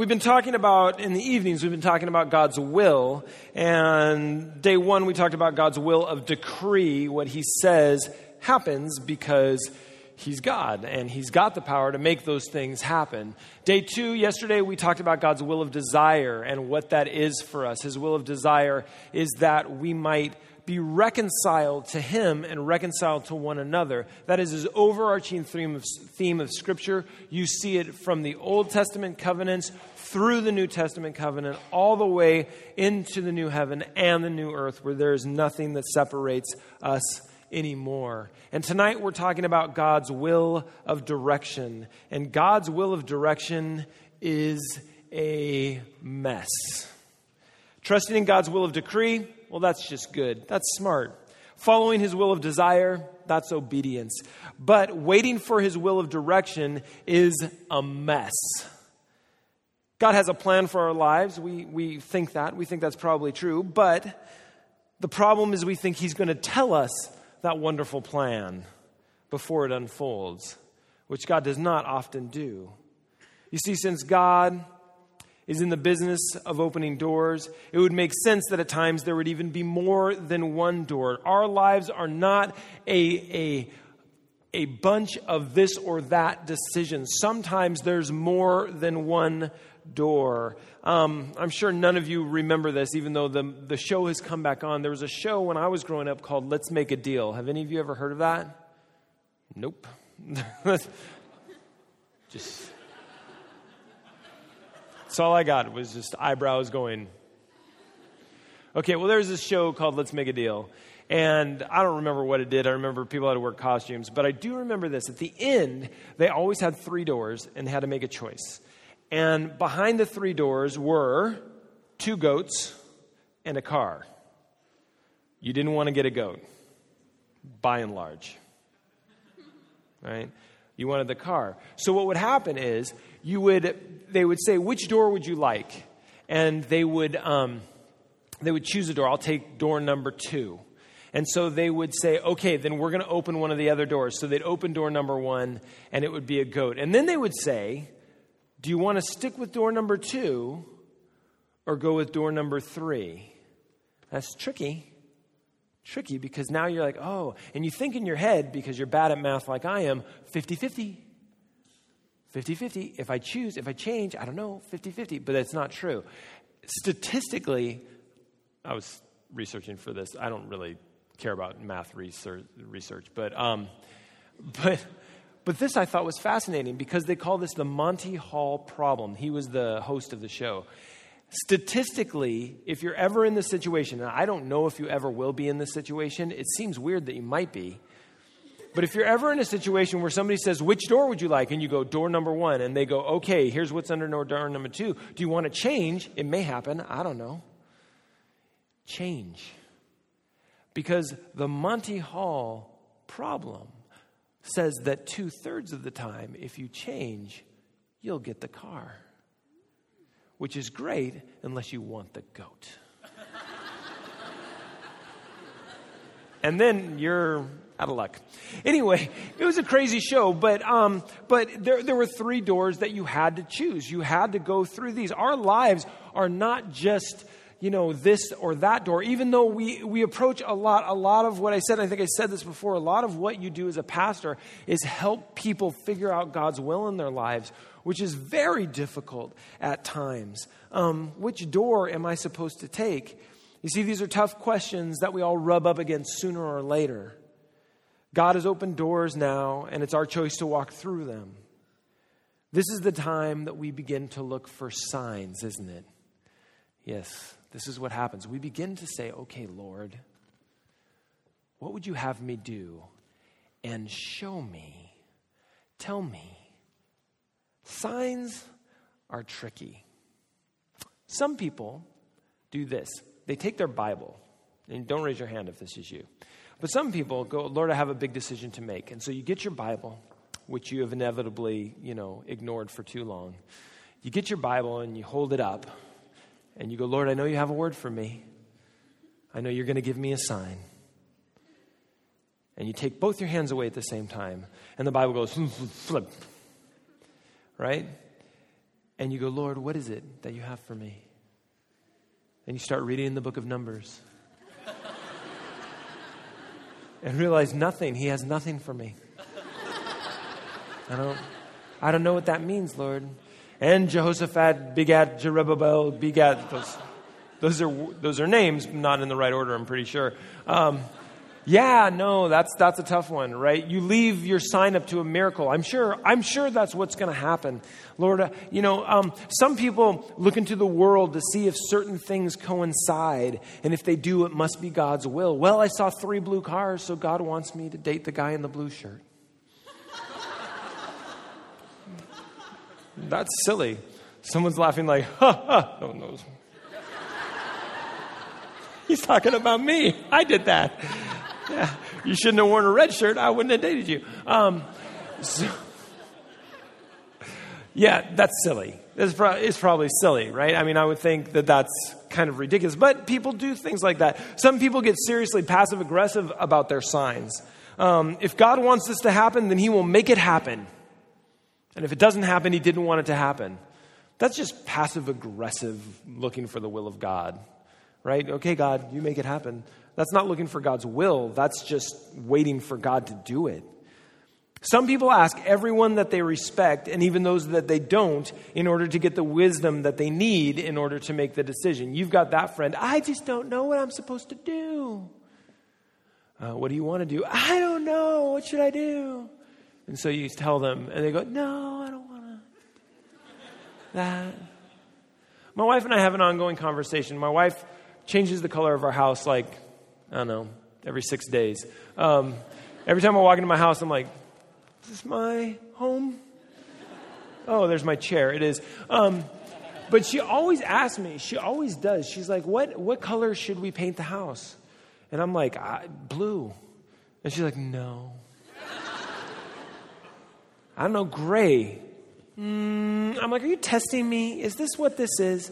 we've been talking about, in the evenings, we've been talking about God's will. And day one, we talked about God's will of decree. What he says happens because he's God and he's got the power to make those things happen. Day two, yesterday, we talked about God's will of desire and what that is for us. His will of desire is that we might be reconciled to Him and reconciled to one another. That is his overarching theme of, theme of Scripture. You see it from the Old Testament covenants through the New Testament covenant, all the way into the new heaven and the new earth, where there is nothing that separates us anymore. And tonight we're talking about God's will of direction. And God's will of direction is a mess. Trusting in God's will of decree well, that's just good. That's smart. Following his will of desire, that's obedience. But waiting for his will of direction is a mess. God has a plan for our lives. We, we think that. We think that's probably true. But the problem is we think he's going to tell us that wonderful plan before it unfolds, which God does not often do. You see, since God is in the business of opening doors, it would make sense that at times there would even be more than one door. Our lives are not a, a, a bunch of this or that decisions. Sometimes there's more than one door. Um, I'm sure none of you remember this, even though the, the show has come back on. There was a show when I was growing up called Let's Make a Deal. Have any of you ever heard of that? Nope. Just that's all I got was just eyebrows going. Okay, well, there's this show called Let's Make a Deal. And I don't remember what it did. I remember people had to wear costumes. But I do remember this. At the end, they always had three doors and had to make a choice. And behind the three doors were two goats and a car. You didn't want to get a goat, by and large. Right? You wanted the car. So what would happen is you would, they would say, which door would you like? And they would, um, they would choose a door. I'll take door number two. And so they would say, okay, then we're going to open one of the other doors. So they'd open door number one, and it would be a goat. And then they would say, do you want to stick with door number two or go with door number three? That's tricky. Tricky because now you're like, oh, and you think in your head, because you're bad at math like I am, 50 50. 50 50. If I choose, if I change, I don't know, 50 50. But that's not true. Statistically, I was researching for this. I don't really care about math research, research but, um, but, but this I thought was fascinating because they call this the Monty Hall problem. He was the host of the show. Statistically, if you're ever in this situation, and I don't know if you ever will be in this situation, it seems weird that you might be. But if you're ever in a situation where somebody says, Which door would you like? and you go, Door number one, and they go, Okay, here's what's under door number two. Do you want to change? It may happen. I don't know. Change. Because the Monty Hall problem says that two thirds of the time, if you change, you'll get the car, which is great unless you want the goat. And then you're out of luck. Anyway, it was a crazy show, but um, but there there were three doors that you had to choose. You had to go through these. Our lives are not just you know this or that door even though we we approach a lot a lot of what i said i think i said this before a lot of what you do as a pastor is help people figure out god's will in their lives which is very difficult at times um, which door am i supposed to take you see these are tough questions that we all rub up against sooner or later God has opened doors now, and it's our choice to walk through them. This is the time that we begin to look for signs, isn't it? Yes, this is what happens. We begin to say, okay, Lord, what would you have me do? And show me, tell me. Signs are tricky. Some people do this they take their Bible, and don't raise your hand if this is you. But some people go, Lord, I have a big decision to make. And so you get your Bible, which you have inevitably, you know, ignored for too long. You get your Bible and you hold it up and you go, Lord, I know you have a word for me. I know you're going to give me a sign. And you take both your hands away at the same time. And the Bible goes, flip. Right? and you go, Lord, what is it that you have for me? And you start reading in the book of Numbers and realize nothing. He has nothing for me. I don't, I don't know what that means, Lord. And Jehoshaphat begat Jerubbaal, begat those. Those are, those are names, not in the right order, I'm pretty sure. Um, yeah, no, that's, that's a tough one, right? You leave your sign up to a miracle. I'm sure, I'm sure that's what's going to happen. Lord, uh, you know, um, some people look into the world to see if certain things coincide, and if they do, it must be God's will. Well, I saw three blue cars, so God wants me to date the guy in the blue shirt. that's silly. Someone's laughing like, ha ha. No one knows. He's talking about me. I did that. You shouldn't have worn a red shirt. I wouldn't have dated you. Um, so, yeah, that's silly. It's, pro- it's probably silly, right? I mean, I would think that that's kind of ridiculous. But people do things like that. Some people get seriously passive aggressive about their signs. Um, if God wants this to happen, then He will make it happen. And if it doesn't happen, He didn't want it to happen. That's just passive aggressive looking for the will of God right? Okay, God, you make it happen. That's not looking for God's will, that's just waiting for God to do it. Some people ask everyone that they respect, and even those that they don't, in order to get the wisdom that they need in order to make the decision. You've got that friend. I just don't know what I'm supposed to do. Uh, what do you want to do? I don't know. What should I do? And so you tell them, and they go, No, I don't want to. That. My wife and I have an ongoing conversation. My wife changes the color of our house like, I don't know, every six days. Um, every time I walk into my house, I'm like, is this my home? Oh, there's my chair. It is. Um, but she always asks me, she always does. She's like, what, what color should we paint the house? And I'm like, blue. And she's like, no. I don't know, gray. Mm, I'm like, are you testing me? Is this what this is?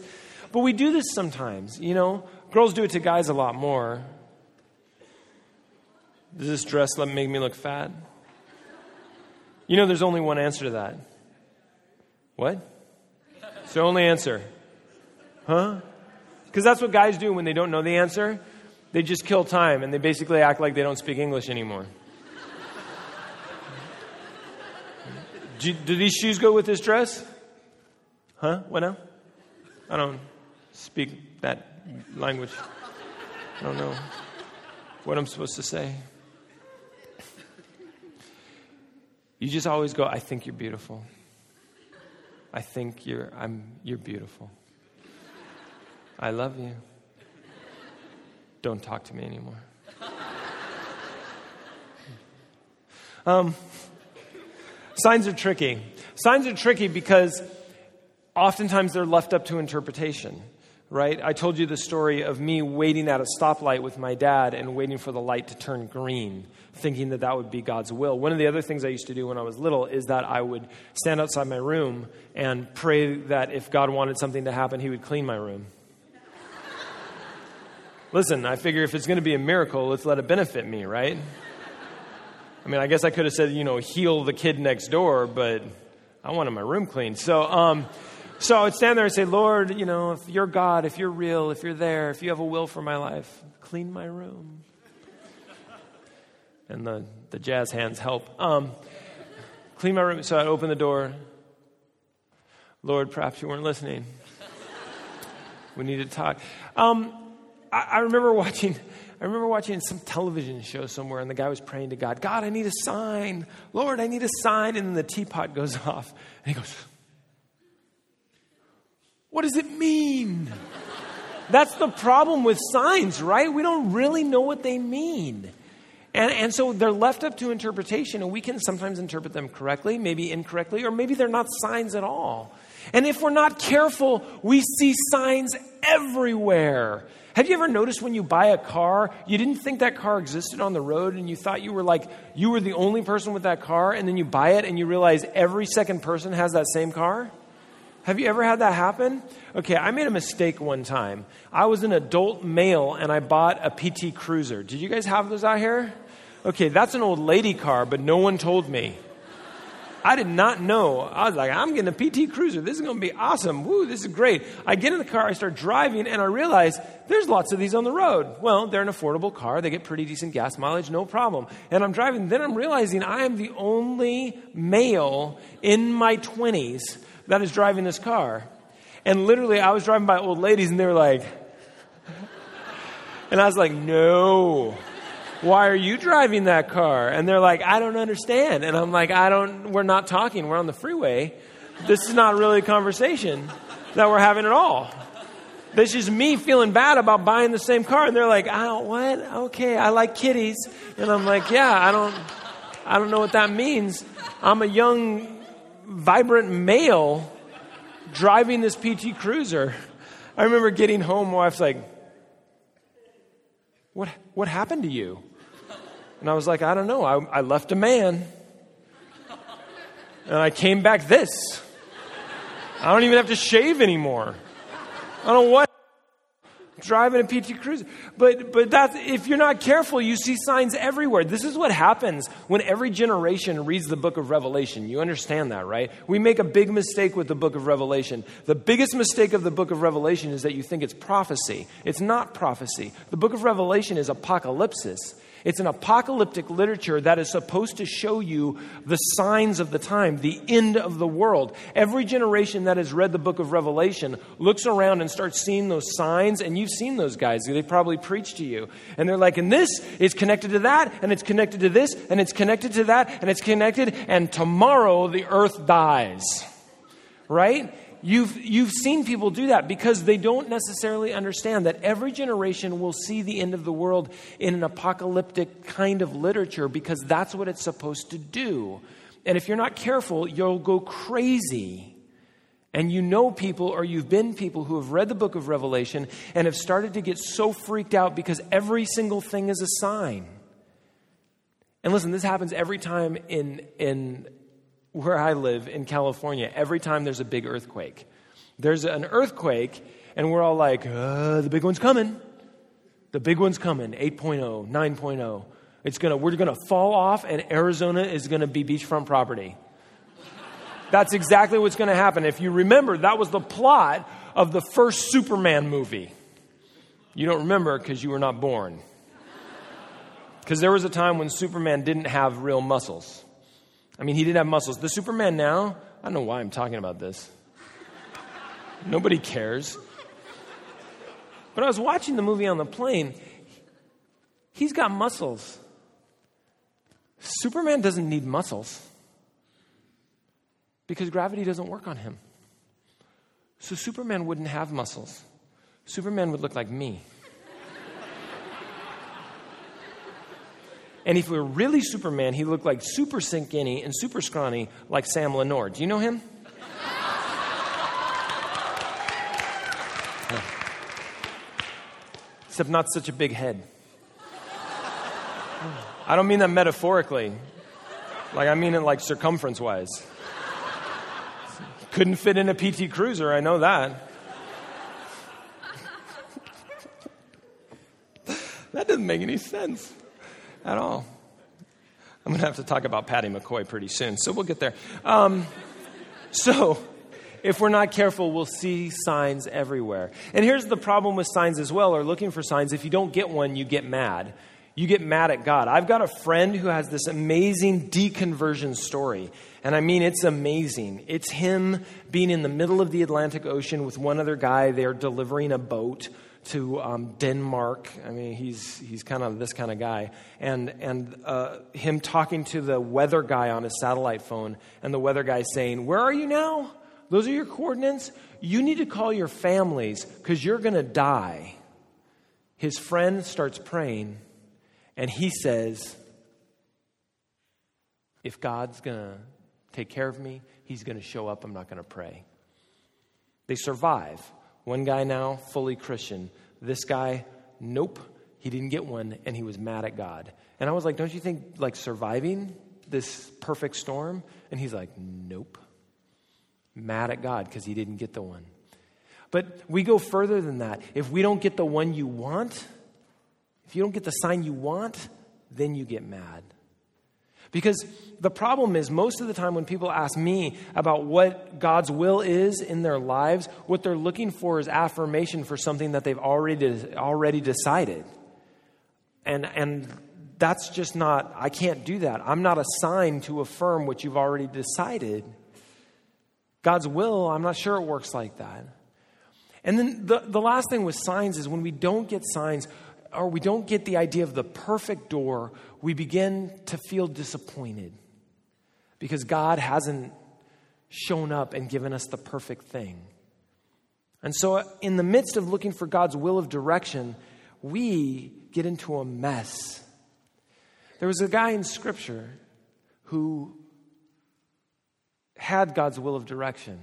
But we do this sometimes, you know. Girls do it to guys a lot more. Does this dress make me look fat? You know, there's only one answer to that. What? It's the only answer. Huh? Because that's what guys do when they don't know the answer. They just kill time and they basically act like they don't speak English anymore. do, do these shoes go with this dress? Huh? What now? I don't speak that language. I don't know what I'm supposed to say. You just always go, I think you're beautiful. I think you're I'm you're beautiful. I love you. Don't talk to me anymore. Um, signs are tricky. Signs are tricky because oftentimes they're left up to interpretation right? I told you the story of me waiting at a stoplight with my dad and waiting for the light to turn green, thinking that that would be God's will. One of the other things I used to do when I was little is that I would stand outside my room and pray that if God wanted something to happen, He would clean my room. Listen, I figure if it's going to be a miracle, let's let it benefit me, right? I mean, I guess I could have said, you know, heal the kid next door, but I wanted my room cleaned. So, um, so I would stand there and say, Lord, you know, if you're God, if you're real, if you're there, if you have a will for my life, clean my room. And the, the jazz hands help. Um, clean my room. So I'd open the door. Lord, perhaps you weren't listening. We need to talk. Um, I, I remember watching. I remember watching some television show somewhere, and the guy was praying to God, God, I need a sign. Lord, I need a sign. And then the teapot goes off. And he goes, what does it mean? That's the problem with signs, right? We don't really know what they mean. And, and so they're left up to interpretation, and we can sometimes interpret them correctly, maybe incorrectly, or maybe they're not signs at all. And if we're not careful, we see signs everywhere. Have you ever noticed when you buy a car, you didn't think that car existed on the road and you thought you were like, you were the only person with that car, and then you buy it and you realize every second person has that same car? Have you ever had that happen? Okay, I made a mistake one time. I was an adult male and I bought a PT Cruiser. Did you guys have those out here? Okay, that's an old lady car, but no one told me. I did not know. I was like, I'm getting a PT Cruiser. This is going to be awesome. Woo, this is great. I get in the car, I start driving, and I realize there's lots of these on the road. Well, they're an affordable car. They get pretty decent gas mileage, no problem. And I'm driving. Then I'm realizing I am the only male in my 20s that is driving this car. And literally, I was driving by old ladies, and they were like, and I was like, no. Why are you driving that car? And they're like, I don't understand. And I'm like, I don't, we're not talking. We're on the freeway. This is not really a conversation that we're having at all. This is me feeling bad about buying the same car. And they're like, I don't, what? Okay, I like kitties. And I'm like, yeah, I don't, I don't know what that means. I'm a young, vibrant male driving this PT Cruiser. I remember getting home, my wife's like, what, what happened to you? And I was like, I don't know. I, I left a man. And I came back this. I don't even have to shave anymore. I don't know what driving a PT Cruiser. But, but that's, if you're not careful, you see signs everywhere. This is what happens when every generation reads the book of Revelation. You understand that, right? We make a big mistake with the book of Revelation. The biggest mistake of the book of Revelation is that you think it's prophecy. It's not prophecy. The book of Revelation is apocalypsis. It's an apocalyptic literature that is supposed to show you the signs of the time, the end of the world. Every generation that has read the book of Revelation looks around and starts seeing those signs, and you've seen those guys. They probably preach to you. And they're like, and this is connected to that, and it's connected to this, and it's connected to that, and it's connected, and tomorrow the earth dies. Right? You've, you've seen people do that because they don't necessarily understand that every generation will see the end of the world in an apocalyptic kind of literature because that's what it's supposed to do. And if you're not careful, you'll go crazy. And you know people, or you've been people who have read the book of Revelation and have started to get so freaked out because every single thing is a sign. And listen, this happens every time in, in where I live in California, every time there's a big earthquake, there's an earthquake, and we're all like, uh, the big one's coming. The big one's coming 8.0, 9.0. It's gonna, we're to fall off, and Arizona is to be beachfront property. That's exactly what's to happen. If you remember, that was the plot of the first Superman movie. You don't remember because you were not born. Because there was a time when Superman didn't have real muscles. I mean, he didn't have muscles. The Superman now, I don't know why I'm talking about this. Nobody cares. But I was watching the movie on the plane. He's got muscles. Superman doesn't need muscles because gravity doesn't work on him. So Superman wouldn't have muscles. Superman would look like me. And if we were really Superman, he looked like super skinny and super scrawny like Sam Lenore. Do you know him? Except not such a big head. I don't mean that metaphorically. Like, I mean it like circumference wise. Couldn't fit in a PT Cruiser, I know that. that doesn't make any sense at all. I'm going to have to talk about Patty McCoy pretty soon, so we'll get there. Um, so, if we're not careful, we'll see signs everywhere. And here's the problem with signs as well, or looking for signs. If you don't get one, you get mad. You get mad at God. I've got a friend who has this amazing deconversion story. And I mean, it's amazing. It's him being in the middle of the Atlantic Ocean with one other guy. They're delivering a boat to um, Denmark. I mean, he's, he's kind of this kind of guy. And, and uh, him talking to the weather guy on his satellite phone, and the weather guy saying, Where are you now? Those are your coordinates? You need to call your families because you're going to die. His friend starts praying, and he says, If God's going to take care of me, he's going to show up. I'm not going to pray. They survive. One guy now, fully Christian. This guy, nope, he didn't get one, and he was mad at God. And I was like, don't you think, like, surviving this perfect storm? And he's like, nope. Mad at God because he didn't get the one. But we go further than that. If we don't get the one you want, if you don't get the sign you want, then you get mad. Because the problem is, most of the time when people ask me about what God's will is in their lives, what they're looking for is affirmation for something that they've already, already decided. And, and that's just not, I can't do that. I'm not assigned to affirm what you've already decided. God's will, I'm not sure it works like that. And then the, the last thing with signs is when we don't get signs or we don't get the idea of the perfect door, we begin to feel disappointed because God hasn't shown up and given us the perfect thing. And so, in the midst of looking for God's will of direction, we get into a mess. There was a guy in Scripture who had God's will of direction.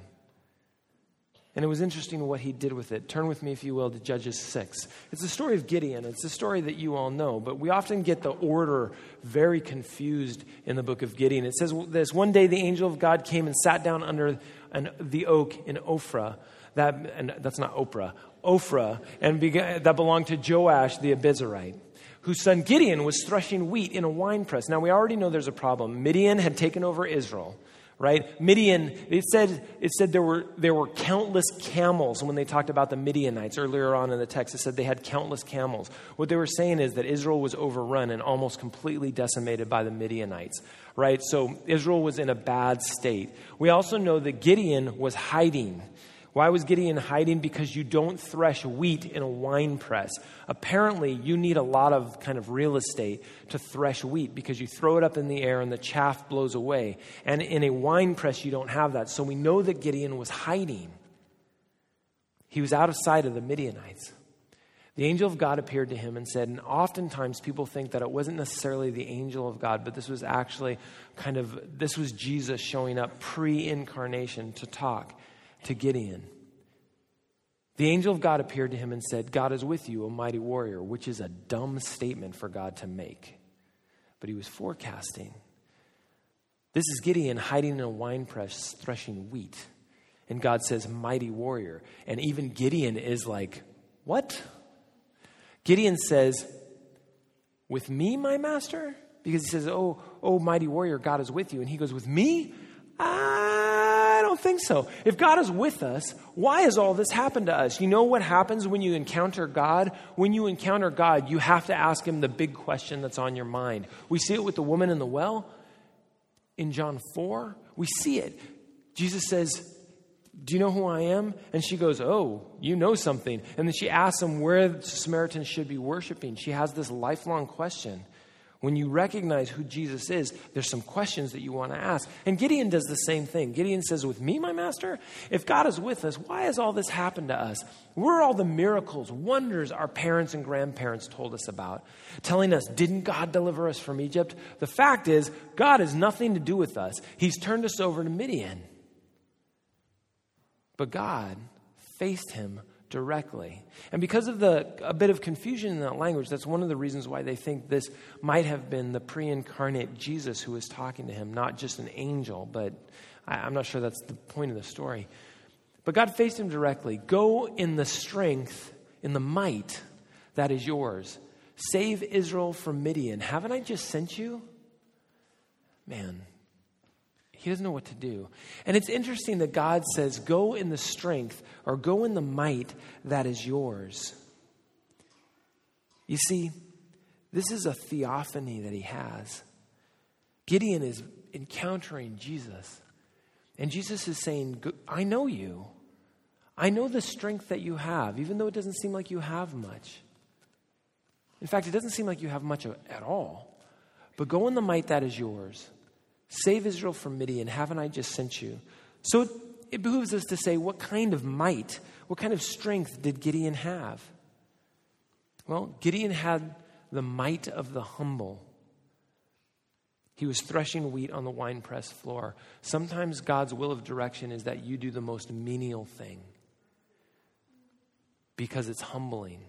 And it was interesting what he did with it. Turn with me, if you will, to Judges 6. It's the story of Gideon. It's a story that you all know, but we often get the order very confused in the book of Gideon. It says this One day the angel of God came and sat down under an, the oak in Ophrah. That, and that's not Oprah, Ophrah, and that belonged to Joash the Abiezrite whose son Gideon was threshing wheat in a wine press. Now, we already know there's a problem. Midian had taken over Israel right? Midian, it said, it said there, were, there were countless camels when they talked about the Midianites earlier on in the text. It said they had countless camels. What they were saying is that Israel was overrun and almost completely decimated by the Midianites, right? So Israel was in a bad state. We also know that Gideon was hiding. Why was Gideon hiding? Because you don't thresh wheat in a wine press. Apparently, you need a lot of kind of real estate to thresh wheat because you throw it up in the air and the chaff blows away. And in a wine press, you don't have that. So we know that Gideon was hiding. He was out of sight of the Midianites. The angel of God appeared to him and said, and oftentimes people think that it wasn't necessarily the angel of God, but this was actually kind of, this was Jesus showing up pre incarnation to talk to Gideon. The angel of God appeared to him and said, God is with you, a mighty warrior, which is a dumb statement for God to make. But he was forecasting. This is Gideon hiding in a winepress threshing wheat. And God says, mighty warrior. And even Gideon is like, what? Gideon says, with me, my master? Because he says, oh, oh, mighty warrior, God is with you. And he goes, with me? I don't think so. If God is with us, why has all this happened to us? You know what happens when you encounter God? When you encounter God, you have to ask Him the big question that's on your mind. We see it with the woman in the well in John 4. We see it. Jesus says, Do you know who I am? And she goes, Oh, you know something. And then she asks him where the Samaritans should be worshiping. She has this lifelong question. When you recognize who Jesus is, there's some questions that you want to ask. And Gideon does the same thing. Gideon says, With me, my master? If God is with us, why has all this happened to us? Where are all the miracles, wonders our parents and grandparents told us about? Telling us, Didn't God deliver us from Egypt? The fact is, God has nothing to do with us. He's turned us over to Midian. But God faced him directly. And because of the a bit of confusion in that language, that's one of the reasons why they think this might have been the pre-incarnate Jesus who was talking to him, not just an angel, but I, I'm not sure that's the point of the story. But God faced him directly. Go in the strength, in the might that is yours. Save Israel from Midian. Haven't I just sent you? Man, he doesn't know what to do. And it's interesting that God says, Go in the strength or go in the might that is yours. You see, this is a theophany that he has. Gideon is encountering Jesus. And Jesus is saying, I know you. I know the strength that you have, even though it doesn't seem like you have much. In fact, it doesn't seem like you have much at all. But go in the might that is yours. Save Israel from Midian. Haven't I just sent you? So it, it behooves us to say, what kind of might, what kind of strength did Gideon have? Well, Gideon had the might of the humble. He was threshing wheat on the winepress floor. Sometimes God's will of direction is that you do the most menial thing because it's humbling.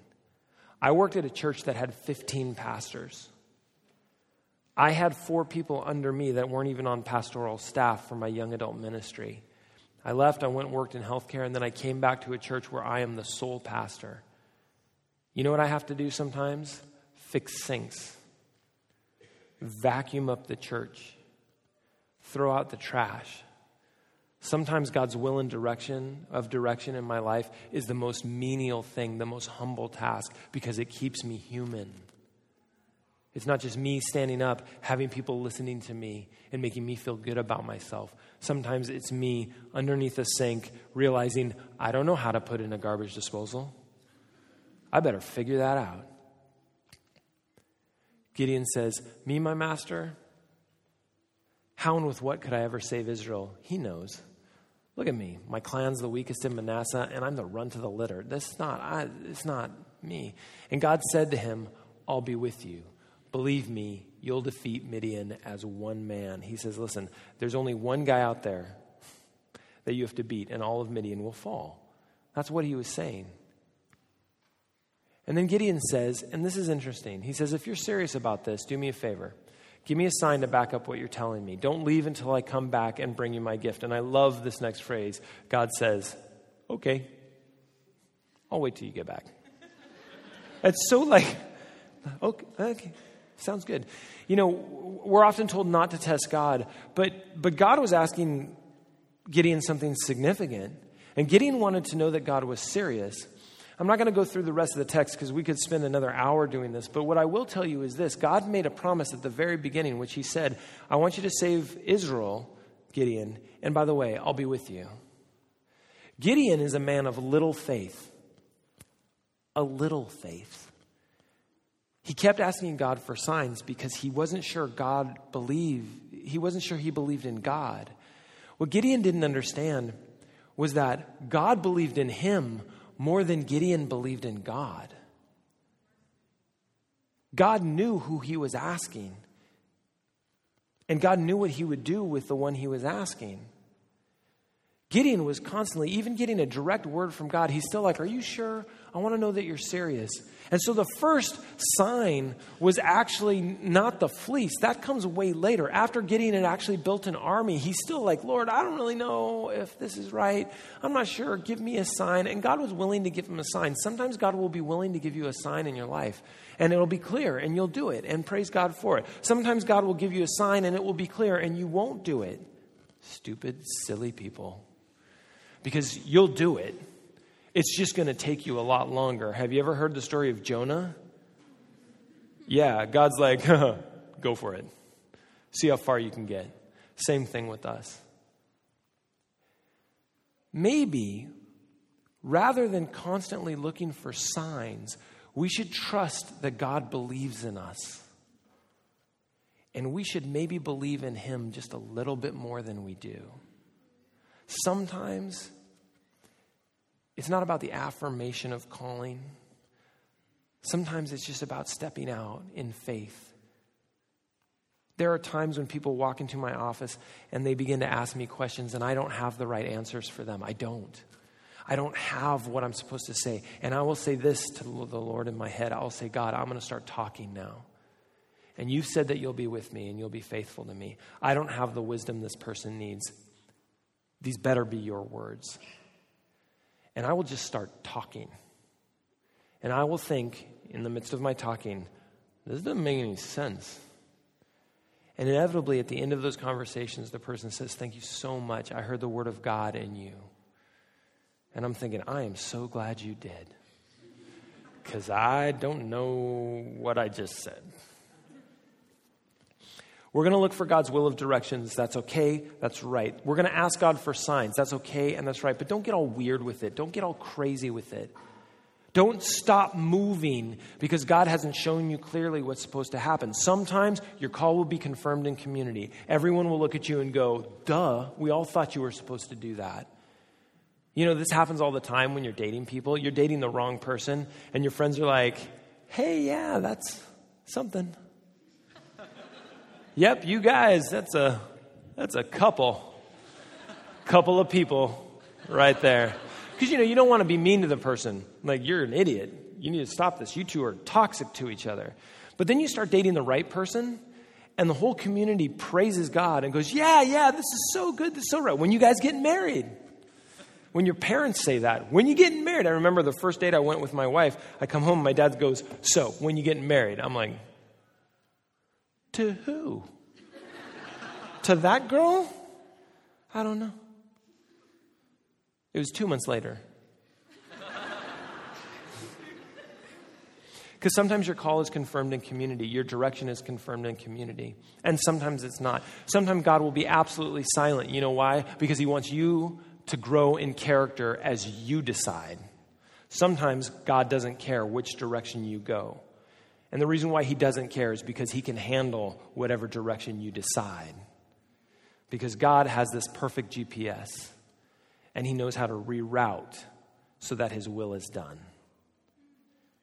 I worked at a church that had 15 pastors. I had four people under me that weren't even on pastoral staff for my young adult ministry. I left, I went and worked in healthcare, and then I came back to a church where I am the sole pastor. You know what I have to do sometimes? Fix sinks, vacuum up the church, throw out the trash. Sometimes God's will and direction of direction in my life is the most menial thing, the most humble task, because it keeps me human. It's not just me standing up, having people listening to me and making me feel good about myself. Sometimes it's me underneath a sink realizing I don't know how to put in a garbage disposal. I better figure that out. Gideon says, Me, my master? How and with what could I ever save Israel? He knows. Look at me. My clan's the weakest in Manasseh, and I'm the run to the litter. This is not, I, it's not me. And God said to him, I'll be with you. Believe me, you'll defeat Midian as one man. He says, Listen, there's only one guy out there that you have to beat, and all of Midian will fall. That's what he was saying. And then Gideon says, and this is interesting, he says, If you're serious about this, do me a favor. Give me a sign to back up what you're telling me. Don't leave until I come back and bring you my gift. And I love this next phrase. God says, Okay, I'll wait till you get back. It's so like, okay, okay, sounds good. You know, we're often told not to test God, but, but God was asking Gideon something significant. And Gideon wanted to know that God was serious. I'm not going to go through the rest of the text because we could spend another hour doing this, but what I will tell you is this God made a promise at the very beginning, which He said, I want you to save Israel, Gideon, and by the way, I'll be with you. Gideon is a man of little faith. A little faith. He kept asking God for signs because he wasn't sure God believed, he wasn't sure he believed in God. What Gideon didn't understand was that God believed in him more than Gideon believed in God. God knew who he was asking, and God knew what he would do with the one he was asking. Gideon was constantly, even getting a direct word from God, he's still like, Are you sure? I want to know that you're serious. And so the first sign was actually not the fleece. That comes way later. After Gideon had actually built an army, he's still like, Lord, I don't really know if this is right. I'm not sure. Give me a sign. And God was willing to give him a sign. Sometimes God will be willing to give you a sign in your life, and it'll be clear, and you'll do it, and praise God for it. Sometimes God will give you a sign, and it will be clear, and you won't do it. Stupid, silly people because you'll do it. It's just going to take you a lot longer. Have you ever heard the story of Jonah? Yeah, God's like, go for it. See how far you can get. Same thing with us. Maybe rather than constantly looking for signs, we should trust that God believes in us. And we should maybe believe in Him just a little bit more than we do. Sometimes it's not about the affirmation of calling. Sometimes it's just about stepping out in faith. There are times when people walk into my office and they begin to ask me questions, and I don't have the right answers for them. I don't. I don't have what I'm supposed to say. And I will say this to the Lord in my head I will say, God, I'm going to start talking now. And you've said that you'll be with me and you'll be faithful to me. I don't have the wisdom this person needs. These better be your words and I will just start talking. And I will think, in the midst of my talking, this doesn't make any sense. And inevitably, at the end of those conversations, the person says, Thank you so much. I heard the word of God in you. And I'm thinking, I am so glad you did. Because I don't know what I just said. We're going to look for God's will of directions. That's okay. That's right. We're going to ask God for signs. That's okay and that's right. But don't get all weird with it. Don't get all crazy with it. Don't stop moving because God hasn't shown you clearly what's supposed to happen. Sometimes your call will be confirmed in community. Everyone will look at you and go, duh, we all thought you were supposed to do that. You know, this happens all the time when you're dating people. You're dating the wrong person, and your friends are like, hey, yeah, that's something. Yep, you guys, that's a that's a couple. Couple of people right there. Because you know, you don't want to be mean to the person. Like you're an idiot. You need to stop this. You two are toxic to each other. But then you start dating the right person, and the whole community praises God and goes, Yeah, yeah, this is so good, this is so right. When you guys get married, when your parents say that, when you get married, I remember the first date I went with my wife, I come home, my dad goes, So, when you get married? I'm like, to who? to that girl? I don't know. It was two months later. Because sometimes your call is confirmed in community, your direction is confirmed in community, and sometimes it's not. Sometimes God will be absolutely silent. You know why? Because He wants you to grow in character as you decide. Sometimes God doesn't care which direction you go. And the reason why He doesn't care is because He can handle whatever direction you decide. Because God has this perfect GPS, and He knows how to reroute so that His will is done.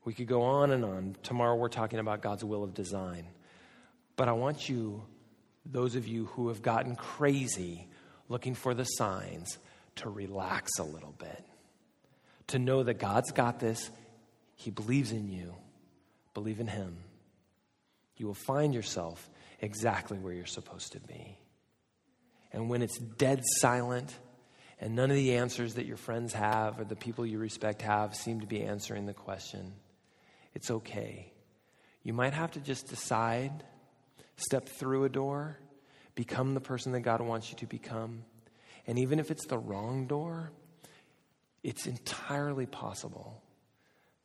We could go on and on. Tomorrow we're talking about God's will of design. But I want you, those of you who have gotten crazy looking for the signs, to relax a little bit. To know that God's got this, He believes in you. Believe in Him. You will find yourself exactly where you're supposed to be. And when it's dead silent, and none of the answers that your friends have or the people you respect have seem to be answering the question, it's okay. You might have to just decide, step through a door, become the person that God wants you to become. And even if it's the wrong door, it's entirely possible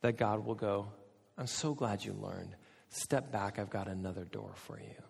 that God will go, I'm so glad you learned. Step back, I've got another door for you.